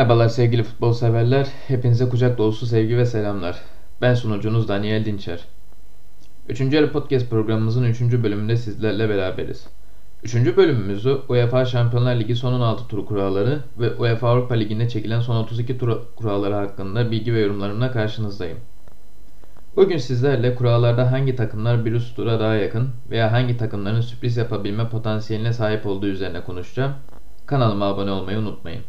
Merhabalar sevgili futbol severler. Hepinize kucak dolusu sevgi ve selamlar. Ben sunucunuz Daniel Dinçer. Üçüncü yarı podcast programımızın üçüncü bölümünde sizlerle beraberiz. Üçüncü bölümümüzü UEFA Şampiyonlar Ligi son 16 tur kuralları ve UEFA Avrupa Ligi'nde çekilen son 32 tur kuralları hakkında bilgi ve yorumlarımla karşınızdayım. Bugün sizlerle kurallarda hangi takımlar bir üst tura daha yakın veya hangi takımların sürpriz yapabilme potansiyeline sahip olduğu üzerine konuşacağım. Kanalıma abone olmayı unutmayın.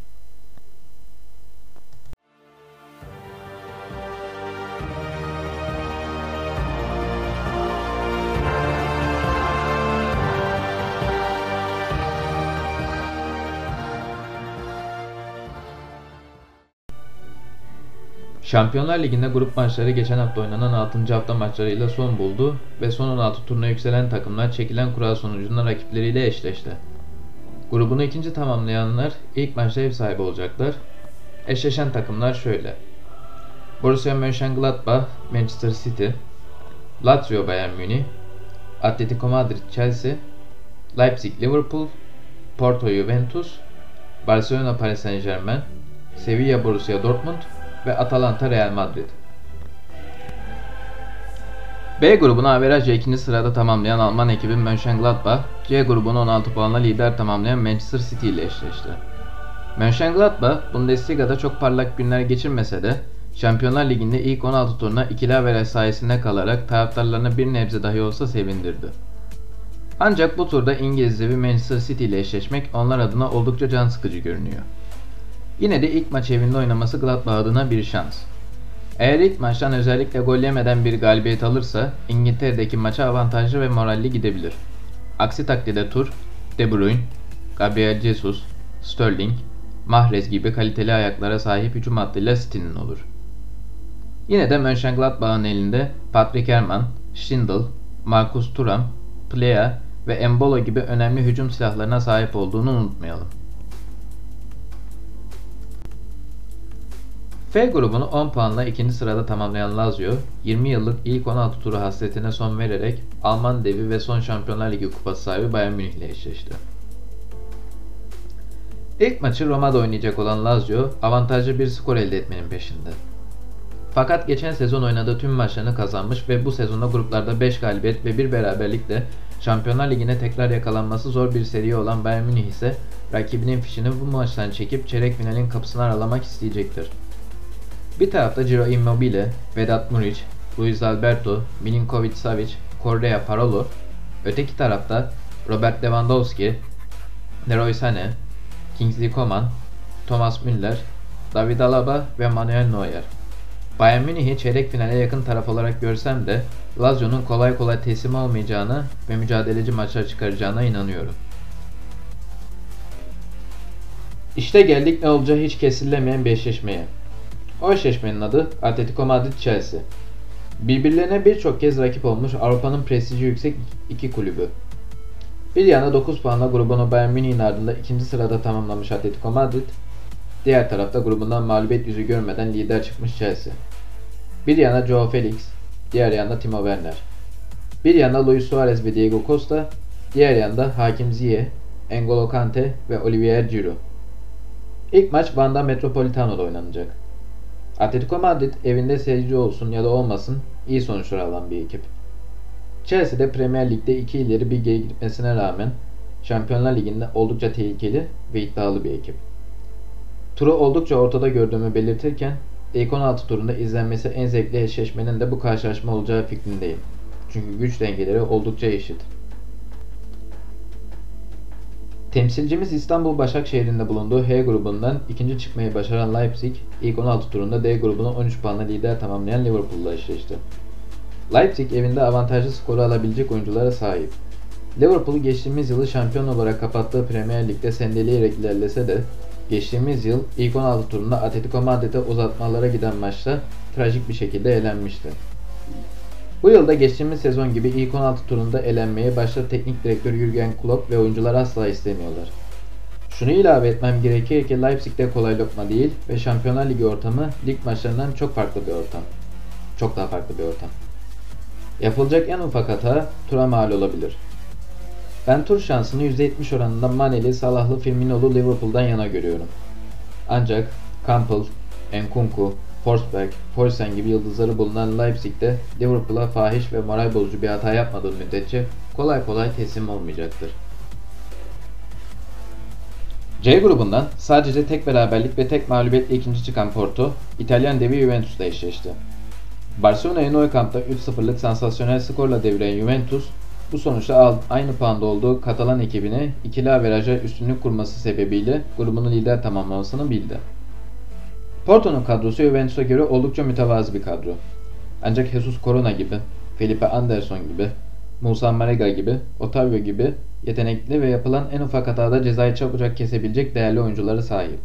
Şampiyonlar Ligi'nde grup maçları geçen hafta oynanan 6. hafta maçlarıyla son buldu ve son 16 turuna yükselen takımlar çekilen kura sonucunda rakipleriyle eşleşti. Grubunu ikinci tamamlayanlar ilk maçta ev sahibi olacaklar. Eşleşen takımlar şöyle. Borussia Mönchengladbach, Manchester City, Lazio Bayern Münih, Atletico Madrid Chelsea, Leipzig Liverpool, Porto Juventus, Barcelona Paris Saint Germain, Sevilla Borussia Dortmund ve Atalanta Real Madrid. B grubunu averajla ikinci sırada tamamlayan Alman ekibi Mönchengladbach, C grubunu 16 puanla lider tamamlayan Manchester City ile eşleşti. Mönchengladbach, Bundesliga'da çok parlak günler geçirmese de Şampiyonlar Ligi'nde ilk 16 turuna ikili averaj sayesinde kalarak taraftarlarını bir nebze dahi olsa sevindirdi. Ancak bu turda İngiliz devi Manchester City ile eşleşmek onlar adına oldukça can sıkıcı görünüyor. Yine de ilk maç evinde oynaması Gladbach adına bir şans. Eğer ilk maçtan özellikle gol yemeden bir galibiyet alırsa İngiltere'deki maça avantajlı ve moralli gidebilir. Aksi takdirde tur, De Bruyne, Gabriel Jesus, Sterling, Mahrez gibi kaliteli ayaklara sahip hücum hattıyla City'nin olur. Yine de Mönchengladbach'ın elinde Patrick Herrmann, Schindel, Marcus Thuram, Plea ve Embolo gibi önemli hücum silahlarına sahip olduğunu unutmayalım. F grubunu 10 puanla ikinci sırada tamamlayan Lazio, 20 yıllık ilk 16 turu hasretine son vererek Alman devi ve son Şampiyonlar Ligi kupası sahibi Bayern Münih ile eşleşti. İlk maçı Roma'da oynayacak olan Lazio, avantajlı bir skor elde etmenin peşinde. Fakat geçen sezon oynadığı tüm maçlarını kazanmış ve bu sezonda gruplarda 5 galibiyet ve 1 beraberlikle Şampiyonlar Ligi'ne tekrar yakalanması zor bir seri olan Bayern Münih ise rakibinin fişini bu maçtan çekip çeyrek finalin kapısını aralamak isteyecektir. Bir tarafta Ciro Immobile, Vedat Muric, Luis Alberto, Milinkovic Savic, Correa Parolo, öteki tarafta Robert Lewandowski, Leroy Sané, Kingsley Coman, Thomas Müller, David Alaba ve Manuel Neuer. Bayern Münih'i çeyrek finale yakın taraf olarak görsem de Lazio'nun kolay kolay teslim olmayacağına ve mücadeleci maçlar çıkaracağına inanıyorum. İşte geldik ne olacağı hiç kesilemeyen bir eşleşmeye. O eşleşmenin adı Atletico Madrid Chelsea. Birbirlerine birçok kez rakip olmuş Avrupa'nın prestiji yüksek iki kulübü. Bir yana 9 puanla grubunu Bayern Münih'in ardında ikinci sırada tamamlamış Atletico Madrid, diğer tarafta grubundan mağlubiyet yüzü görmeden lider çıkmış Chelsea. Bir yana Joao Felix, diğer yanda Timo Werner. Bir yanda Luis Suarez ve Diego Costa, diğer yanda Hakim Ziyech, N'Golo Kante ve Olivier Giroud. İlk maç Vanda Metropolitano'da oynanacak. Atletico Madrid evinde seyirci olsun ya da olmasın iyi sonuçlar alan bir ekip. Chelsea de Premier Lig'de iki ileri bir geri gitmesine rağmen Şampiyonlar Ligi'nde oldukça tehlikeli ve iddialı bir ekip. Turu oldukça ortada gördüğümü belirtirken ilk 16 turunda izlenmesi en zevkli eşleşmenin de bu karşılaşma olacağı fikrindeyim. Çünkü güç dengeleri oldukça eşit. Temsilcimiz İstanbul Başakşehir'inde bulunduğu H grubundan ikinci çıkmayı başaran Leipzig, ilk 16 turunda D grubunu 13 puanla lider tamamlayan Liverpool'la eşleşti. Leipzig evinde avantajlı skoru alabilecek oyunculara sahip. Liverpool geçtiğimiz yılı şampiyon olarak kapattığı Premier Lig'de sendeleyerek ilerlese de geçtiğimiz yıl ilk 16 turunda Atletico Madrid'e uzatmalara giden maçta trajik bir şekilde elenmişti. Bu yılda geçtiğimiz sezon gibi ilk 16 turunda elenmeyi başta teknik direktör Jurgen Klopp ve oyuncular asla istemiyorlar. Şunu ilave etmem gerekir ki Leipzig'de kolay lokma değil ve Şampiyonlar Ligi ortamı lig maçlarından çok farklı bir ortam. Çok daha farklı bir ortam. Yapılacak en ufak hata tura mal olabilir. Ben tur şansını %70 oranında Maneli, Salahlı, Firmino'lu Liverpool'dan yana görüyorum. Ancak Campbell, Nkunku, Forsberg, Poulsen gibi yıldızları bulunan Leipzig'te Liverpool'a fahiş ve moral bozucu bir hata yapmadığı müddetçe kolay kolay teslim olmayacaktır. C grubundan sadece tek beraberlik ve tek mağlubiyetle ikinci çıkan Porto, İtalyan devi Juventus'la eşleşti. Barcelona'yı Nou Camp'ta 3-0'lık sansasyonel skorla deviren Juventus, bu sonuçta aynı puanda olduğu Katalan ekibine ikili averaja üstünlük kurması sebebiyle grubunu lider tamamlamasını bildi. Porto'nun kadrosu Juventus'a göre oldukça mütevazı bir kadro. Ancak Jesus Corona gibi, Felipe Anderson gibi, Musa Marega gibi, Otavio gibi yetenekli ve yapılan en ufak hatada cezayı çabucak kesebilecek değerli oyuncuları sahip.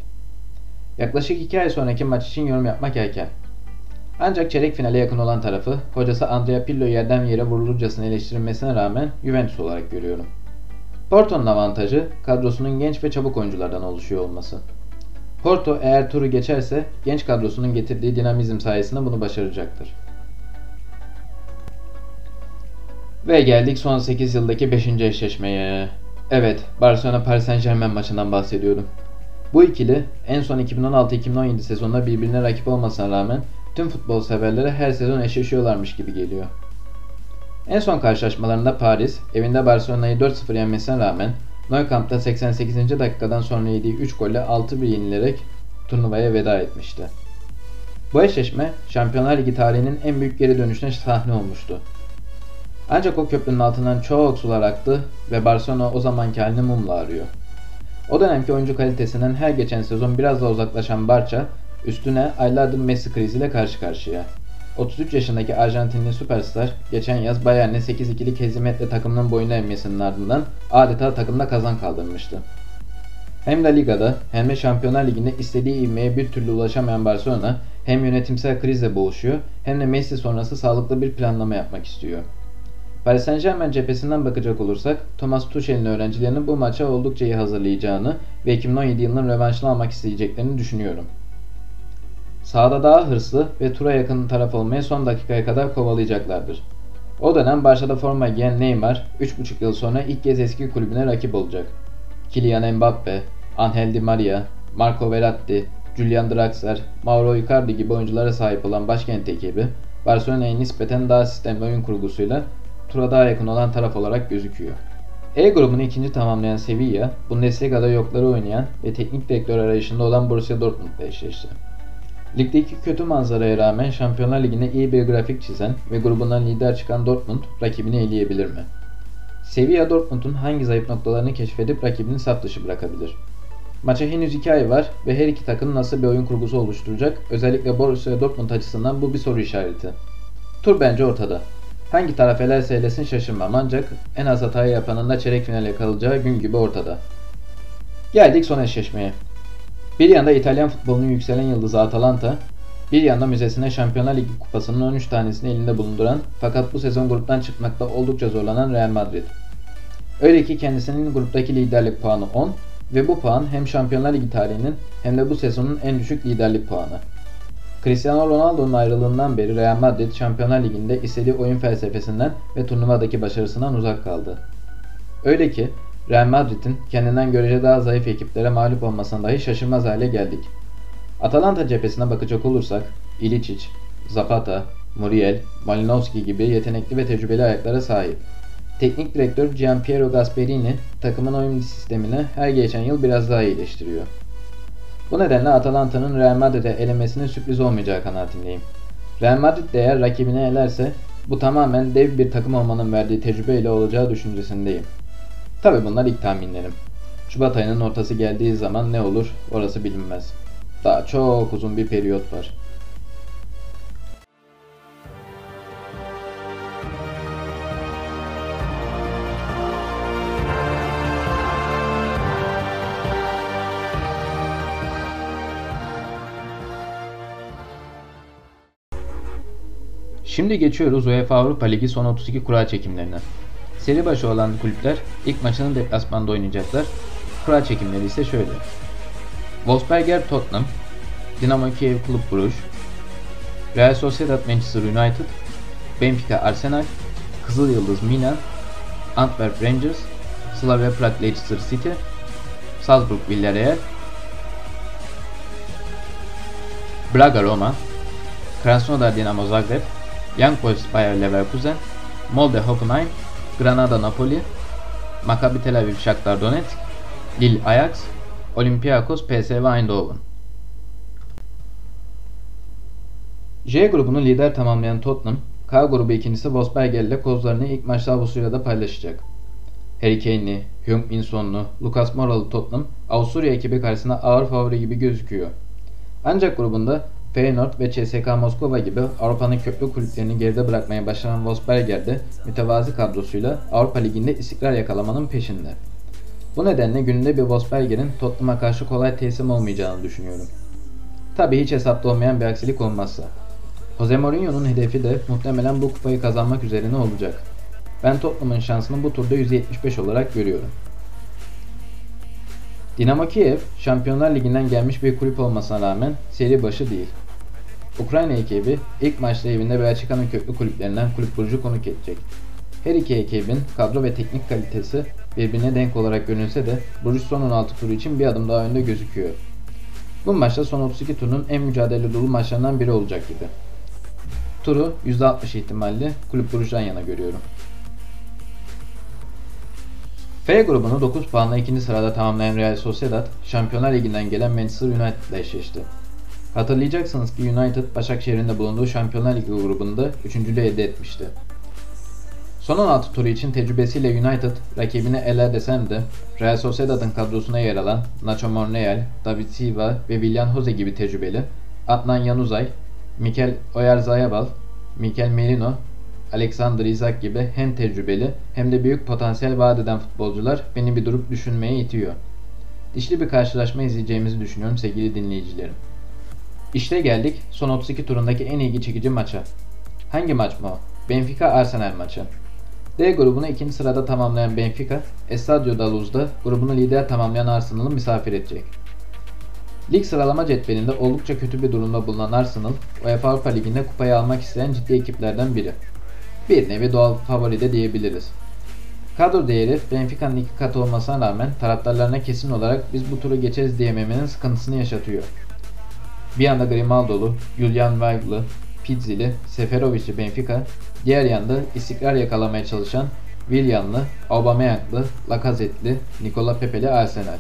Yaklaşık 2 ay sonraki maç için yorum yapmak erken. Ancak çeyrek finale yakın olan tarafı, hocası Andrea Pirlo yerden yere vurulurcasına eleştirilmesine rağmen Juventus olarak görüyorum. Porto'nun avantajı kadrosunun genç ve çabuk oyunculardan oluşuyor olması. Porto eğer turu geçerse genç kadrosunun getirdiği dinamizm sayesinde bunu başaracaktır. Ve geldik son 8 yıldaki 5. eşleşmeye. Evet, Barcelona Paris Saint Germain maçından bahsediyorum. Bu ikili en son 2016-2017 sezonunda birbirine rakip olmasına rağmen tüm futbol severlere her sezon eşleşiyorlarmış gibi geliyor. En son karşılaşmalarında Paris, evinde Barcelona'yı 4-0 yenmesine rağmen Nou Camp'ta 88. dakikadan sonra yediği 3 golle 6-1 yenilerek turnuvaya veda etmişti. Bu eşleşme Şampiyonlar Ligi tarihinin en büyük geri dönüşüne sahne olmuştu. Ancak o köprünün altından çok sular aktı ve Barcelona o zamanki halini mumla arıyor. O dönemki oyuncu kalitesinden her geçen sezon biraz da uzaklaşan Barça, üstüne aylardır Messi kriziyle karşı karşıya. 33 yaşındaki Arjantinli süperstar geçen yaz Bayern'e 8-2'lik hezimetle takımının boyuna emmesinin ardından adeta takımda kazan kaldırmıştı. Hem La Liga'da hem de Şampiyonlar Ligi'nde istediği ivmeye bir türlü ulaşamayan Barcelona hem yönetimsel krizle boğuşuyor hem de Messi sonrası sağlıklı bir planlama yapmak istiyor. Paris Saint Germain cephesinden bakacak olursak Thomas Tuchel'in öğrencilerinin bu maça oldukça iyi hazırlayacağını ve 2017 yılının rövanşını almak isteyeceklerini düşünüyorum. Sahada daha hırslı ve tura yakın taraf olmayı son dakikaya kadar kovalayacaklardır. O dönem Barça'da forma giyen Neymar 3,5 yıl sonra ilk kez eski kulübüne rakip olacak. Kylian Mbappe, Angel Di Maria, Marco Verratti, Julian Draxler, Mauro Icardi gibi oyunculara sahip olan başkent ekibi Barcelona'ya nispeten daha sistemli oyun kurgusuyla tura daha yakın olan taraf olarak gözüküyor. E grubunu ikinci tamamlayan Sevilla, Bundesliga'da yokları oynayan ve teknik direktör arayışında olan Borussia Dortmund'la eşleşti. Ligdeki kötü manzaraya rağmen Şampiyonlar Ligi'ne iyi bir grafik çizen ve grubundan lider çıkan Dortmund rakibini eleyebilir mi? Sevilla Dortmund'un hangi zayıf noktalarını keşfedip rakibini saf dışı bırakabilir? Maça henüz 2 ay var ve her iki takım nasıl bir oyun kurgusu oluşturacak? Özellikle Borussia Dortmund açısından bu bir soru işareti. Tur bence ortada. Hangi taraf elerse elesin şaşırmam ancak en az hatayı yapanın da çeyrek finale kalacağı gün gibi ortada. Geldik son eşleşmeye. Bir yanda İtalyan futbolunun yükselen yıldızı Atalanta, bir yanda müzesine Şampiyonlar Ligi kupasının 13 tanesini elinde bulunduran fakat bu sezon gruptan çıkmakta oldukça zorlanan Real Madrid. Öyle ki kendisinin gruptaki liderlik puanı 10 ve bu puan hem Şampiyonlar Ligi tarihinin hem de bu sezonun en düşük liderlik puanı. Cristiano Ronaldo'nun ayrılığından beri Real Madrid Şampiyonlar Ligi'nde istediği oyun felsefesinden ve turnuvadaki başarısından uzak kaldı. Öyle ki Real Madrid'in kendinden görece daha zayıf ekiplere mağlup olmasına dahi şaşırmaz hale geldik. Atalanta cephesine bakacak olursak Ilicic, Zapata, Muriel, Malinowski gibi yetenekli ve tecrübeli ayaklara sahip. Teknik direktör Gianpiero Gasperini takımın oyun sistemini her geçen yıl biraz daha iyileştiriyor. Bu nedenle Atalanta'nın Real Madrid'e elemesinin sürpriz olmayacağı kanaatindeyim. Real Madrid de eğer rakibini elerse bu tamamen dev bir takım olmanın verdiği tecrübeyle olacağı düşüncesindeyim. Tabi bunlar ilk tahminlerim. Şubat ayının ortası geldiği zaman ne olur orası bilinmez. Daha çok uzun bir periyot var. Şimdi geçiyoruz UEFA Avrupa Ligi son 32 kura çekimlerine. Seri başı olan kulüpler ilk maçını deplasmanda oynayacaklar. Kura çekimleri ise şöyle. Wolfsberger Tottenham, Dinamo Kiev Kulüp Bruges, Real Sociedad Manchester United, Benfica Arsenal, Kızıl Yıldız Milan, Antwerp Rangers, Slavia Prague Leicester City, Salzburg Villarreal, Braga Roma, Krasnodar Dinamo Zagreb, Young Boys Bayer Leverkusen, Molde Hoffenheim, Granada Napoli, Maccabi Tel Aviv Shakhtar Donetsk, Lille Ajax, Olympiakos PSV Eindhoven. J grubunu lider tamamlayan Tottenham, K grubu ikincisi Wolfsberger ile kozlarını ilk maçta Avusturya'da paylaşacak. Harry Kane'li, Heung Min Lucas Moura'lı Tottenham, Avusturya ekibi karşısında ağır favori gibi gözüküyor. Ancak grubunda Feyenoord ve CSKA Moskova gibi Avrupa'nın köklü kulüplerini geride bırakmaya başlayan Wolfsberger de mütevazi kadrosuyla Avrupa Ligi'nde istikrar yakalamanın peşinde. Bu nedenle gününde bir Wolfsberger'in Tottenham'a karşı kolay teslim olmayacağını düşünüyorum. Tabi hiç hesapta olmayan bir aksilik olmazsa. Jose Mourinho'nun hedefi de muhtemelen bu kupayı kazanmak üzerine olacak. Ben Tottenham'ın şansını bu turda %75 olarak görüyorum. Dinamo Kiev, Şampiyonlar Ligi'nden gelmiş bir kulüp olmasına rağmen seri başı değil. Ukrayna ekibi ilk maçta evinde Belçika'nın köklü kulüplerinden Kulüp Burcu konuk edecek. Her iki ekibin kadro ve teknik kalitesi birbirine denk olarak görünse de Bruges son 16 turu için bir adım daha önde gözüküyor. Bu maçta son 32 turun en mücadele dolu maçlarından biri olacak gibi. Turu %60 ihtimalle Kulüp Brugge'dan yana görüyorum. F grubunu 9 puanla ikinci sırada tamamlayan Real Sociedad, Şampiyonlar Ligi'nden gelen Manchester United ile eşleşti. Hatırlayacaksınız ki United, Başakşehir'in de bulunduğu Şampiyonlar Ligi grubunda üçüncülüğü elde etmişti. Son 16 turu için tecrübesiyle United rakibini eler desem de Real Sociedad'ın kadrosuna yer alan Nacho Monreal, David Silva ve Willian Jose gibi tecrübeli, Adnan Yanuzay, Mikel Oyarzabal, Mikel Merino, Alexander Isak gibi hem tecrübeli hem de büyük potansiyel vaat eden futbolcular beni bir durup düşünmeye itiyor. Dişli bir karşılaşma izleyeceğimizi düşünüyorum sevgili dinleyicilerim. İşte geldik son 32 turundaki en ilgi çekici maça. Hangi maç mı o? Benfica Arsenal maçı. D grubunu ikinci sırada tamamlayan Benfica, Estadio da Luz'da grubunu lider tamamlayan Arsenal'ı misafir edecek. Lig sıralama cetvelinde oldukça kötü bir durumda bulunan Arsenal, UEFA Avrupa Ligi'nde kupayı almak isteyen ciddi ekiplerden biri. Bir nevi doğal favori de diyebiliriz. Kadro değeri Benfica'nın iki katı olmasına rağmen taraftarlarına kesin olarak biz bu turu geçeriz diyememenin sıkıntısını yaşatıyor. Bir yanda Grimaldo'lu, Julian Weigl, Pizzili, Seferovic'li Benfica, diğer yanda istikrar yakalamaya çalışan Willian'lı, Aubameyang'lı, Lacazette'li, Nicola Pepe'li Arsenal.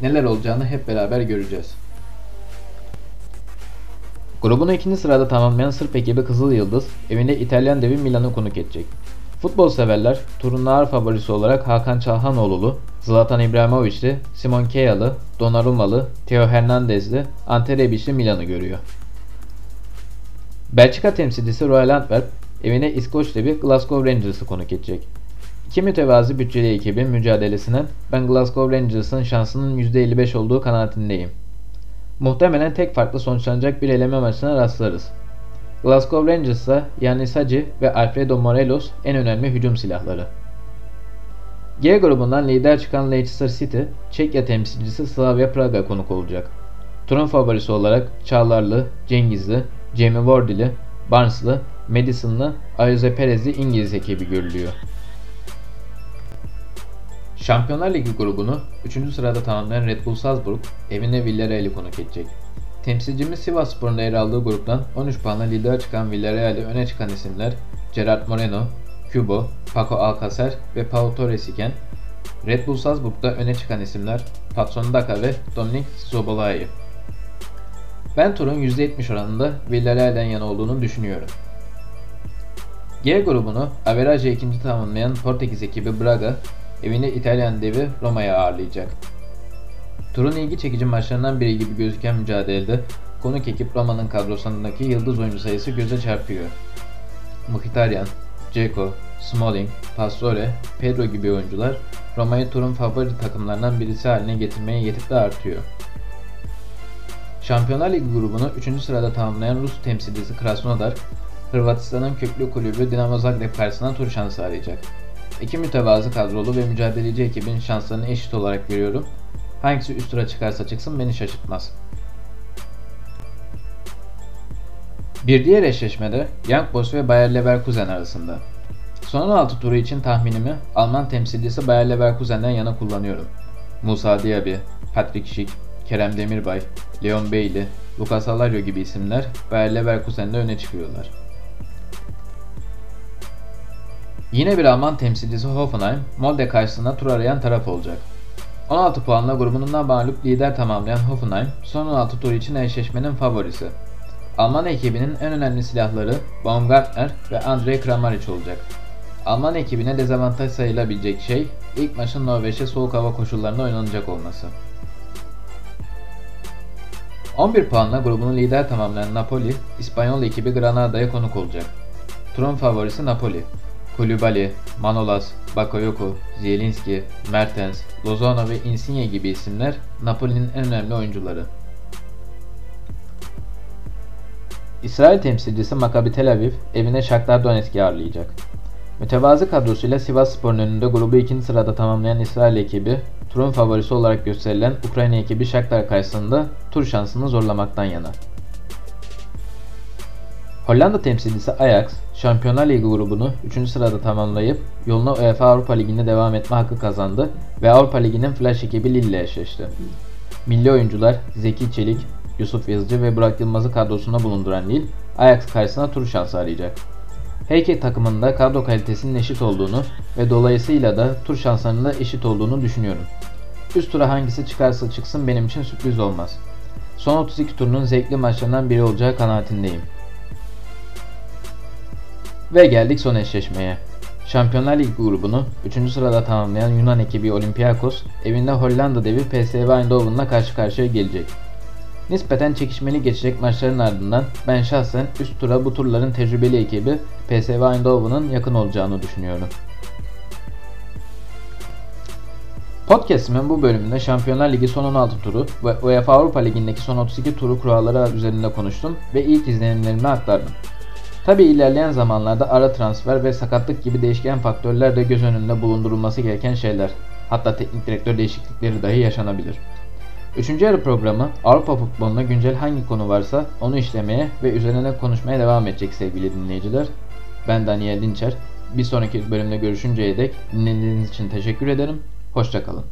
Neler olacağını hep beraber göreceğiz. Grubunu ikinci sırada tamamlayan Sırp ekibi Kızıl Yıldız, evinde İtalyan devi Milan'ı konuk edecek. Futbol severler, turun ağır favorisi olarak Hakan Çalhanoğlu'lu, Zlatan İbrahimovic'li, Simon Keyalı, Donnarumma'lı, Theo Hernandez'li, Ante Rebic'li Milan'ı görüyor. Belçika temsilcisi Royal Antwerp, evine İskoç devi Glasgow Rangers'ı konuk edecek. İki mütevazi bütçeli ekibin mücadelesine ben Glasgow Rangers'ın şansının %55 olduğu kanaatindeyim. Muhtemelen tek farklı sonuçlanacak bir eleme maçına rastlarız. Glasgow Rangers'a Yannis Hagi ve Alfredo Morelos en önemli hücum silahları. G grubundan lider çıkan Leicester City, Çekya temsilcisi Slavia Praga konuk olacak. Turun favorisi olarak Çağlarlı, Cengizli, Jamie Vardy'li, Barnes'lı, Madison'lı, Ayoze Perez'li İngiliz ekibi görülüyor. Şampiyonlar Ligi grubunu 3. sırada tamamlayan Red Bull Salzburg evinde Villarreal'i konuk edecek. Temsilcimiz Sivasspor'un yer aldığı gruptan 13 puanla lider çıkan Villarreal'e öne çıkan isimler Gerard Moreno, Kubo, Paco Alcacer ve Pau Torres iken Red Bull Salzburg'da öne çıkan isimler Patson Daka ve Dominik Zobolay. Ben turun %70 oranında Villarreal'den yana olduğunu düşünüyorum. G grubunu averajı ikinci tamamlayan Portekiz ekibi Braga evinde İtalyan devi Roma'ya ağırlayacak. Turun ilgi çekici maçlarından biri gibi gözüken mücadelede konuk ekip Roma'nın kadrosundaki yıldız oyuncu sayısı göze çarpıyor. Mkhitaryan, Dzeko, Smalling, Pastore, Pedro gibi oyuncular Roma'yı turun favori takımlarından birisi haline getirmeye yetip de artıyor. Şampiyonlar Ligi grubunu 3. sırada tamamlayan Rus temsilcisi Krasnodar, Hırvatistan'ın köklü kulübü Dinamo Zagreb karşısında tur şansı arayacak. İki mütevazı kadrolu ve mücadeleci ekibin şanslarını eşit olarak görüyorum. Hangisi üst tura çıkarsa çıksın beni şaşırtmaz. Bir diğer eşleşmede Young Boys ve Bayer Leverkusen arasında. Son 16 turu için tahminimi Alman temsilcisi Bayer Leverkusen'den yana kullanıyorum. Musa Diaby, Patrick Schick, Kerem Demirbay, Leon Bailey, Lucas Alario gibi isimler Bayer Leverkusen'de öne çıkıyorlar. Yine bir Alman temsilcisi Hoffenheim, Molde karşısında tur arayan taraf olacak. 16 puanla grubundan mağlup lider tamamlayan Hoffenheim, son 16 tur için eşleşmenin favorisi. Alman ekibinin en önemli silahları Baumgartner ve Andrei Kramaric olacak. Alman ekibine dezavantaj sayılabilecek şey ilk maçın Norveç'te soğuk hava koşullarında oynanacak olması. 11 puanla grubunu lider tamamlayan Napoli, İspanyol ekibi Granada'ya konuk olacak. Turun favorisi Napoli. Kulübali, Manolas, Bakayoko, Zielinski, Mertens, Lozano ve Insigne gibi isimler Napoli'nin en önemli oyuncuları. İsrail temsilcisi Maccabi Tel Aviv evine Shakhtar Donetsk'i ağırlayacak. Mütevazı kadrosuyla Sivas Spor'un önünde grubu ikinci sırada tamamlayan İsrail ekibi, turun favorisi olarak gösterilen Ukrayna ekibi Shakhtar karşısında tur şansını zorlamaktan yana. Hollanda temsilcisi Ajax, Şampiyonlar Ligi grubunu 3. sırada tamamlayıp yoluna UEFA Avrupa Ligi'ne devam etme hakkı kazandı ve Avrupa Ligi'nin flash ekibi Lille ile eşleşti. Milli oyuncular Zeki Çelik, Yusuf Yazıcı ve Burak Yılmaz'ı kadrosunda bulunduran Lille, Ajax karşısına tur şansı arayacak. Her iki takımın da kadro kalitesinin eşit olduğunu ve dolayısıyla da tur şanslarının da eşit olduğunu düşünüyorum. Üst tura hangisi çıkarsa çıksın benim için sürpriz olmaz. Son 32 turunun zevkli maçlarından biri olacağı kanaatindeyim. Ve geldik son eşleşmeye. Şampiyonlar Ligi grubunu 3. sırada tamamlayan Yunan ekibi Olympiakos evinde Hollanda devi PSV Eindhoven'la karşı karşıya gelecek. Nispeten çekişmeli geçecek maçların ardından ben şahsen üst tura bu turların tecrübeli ekibi PSV Eindhoven'ın yakın olacağını düşünüyorum. Podcast'imin bu bölümünde Şampiyonlar Ligi son 16 turu ve UEFA Avrupa Ligi'ndeki son 32 turu kuralları üzerinde konuştum ve ilk izlenimlerimi aktardım. Tabi ilerleyen zamanlarda ara transfer ve sakatlık gibi değişken faktörler de göz önünde bulundurulması gereken şeyler. Hatta teknik direktör değişiklikleri dahi yaşanabilir. Üçüncü yarı programı Avrupa futboluna güncel hangi konu varsa onu işlemeye ve üzerine konuşmaya devam edecek sevgili dinleyiciler. Ben Daniel Dinçer. Bir sonraki bölümde görüşünceye dek dinlediğiniz için teşekkür ederim. Hoşçakalın.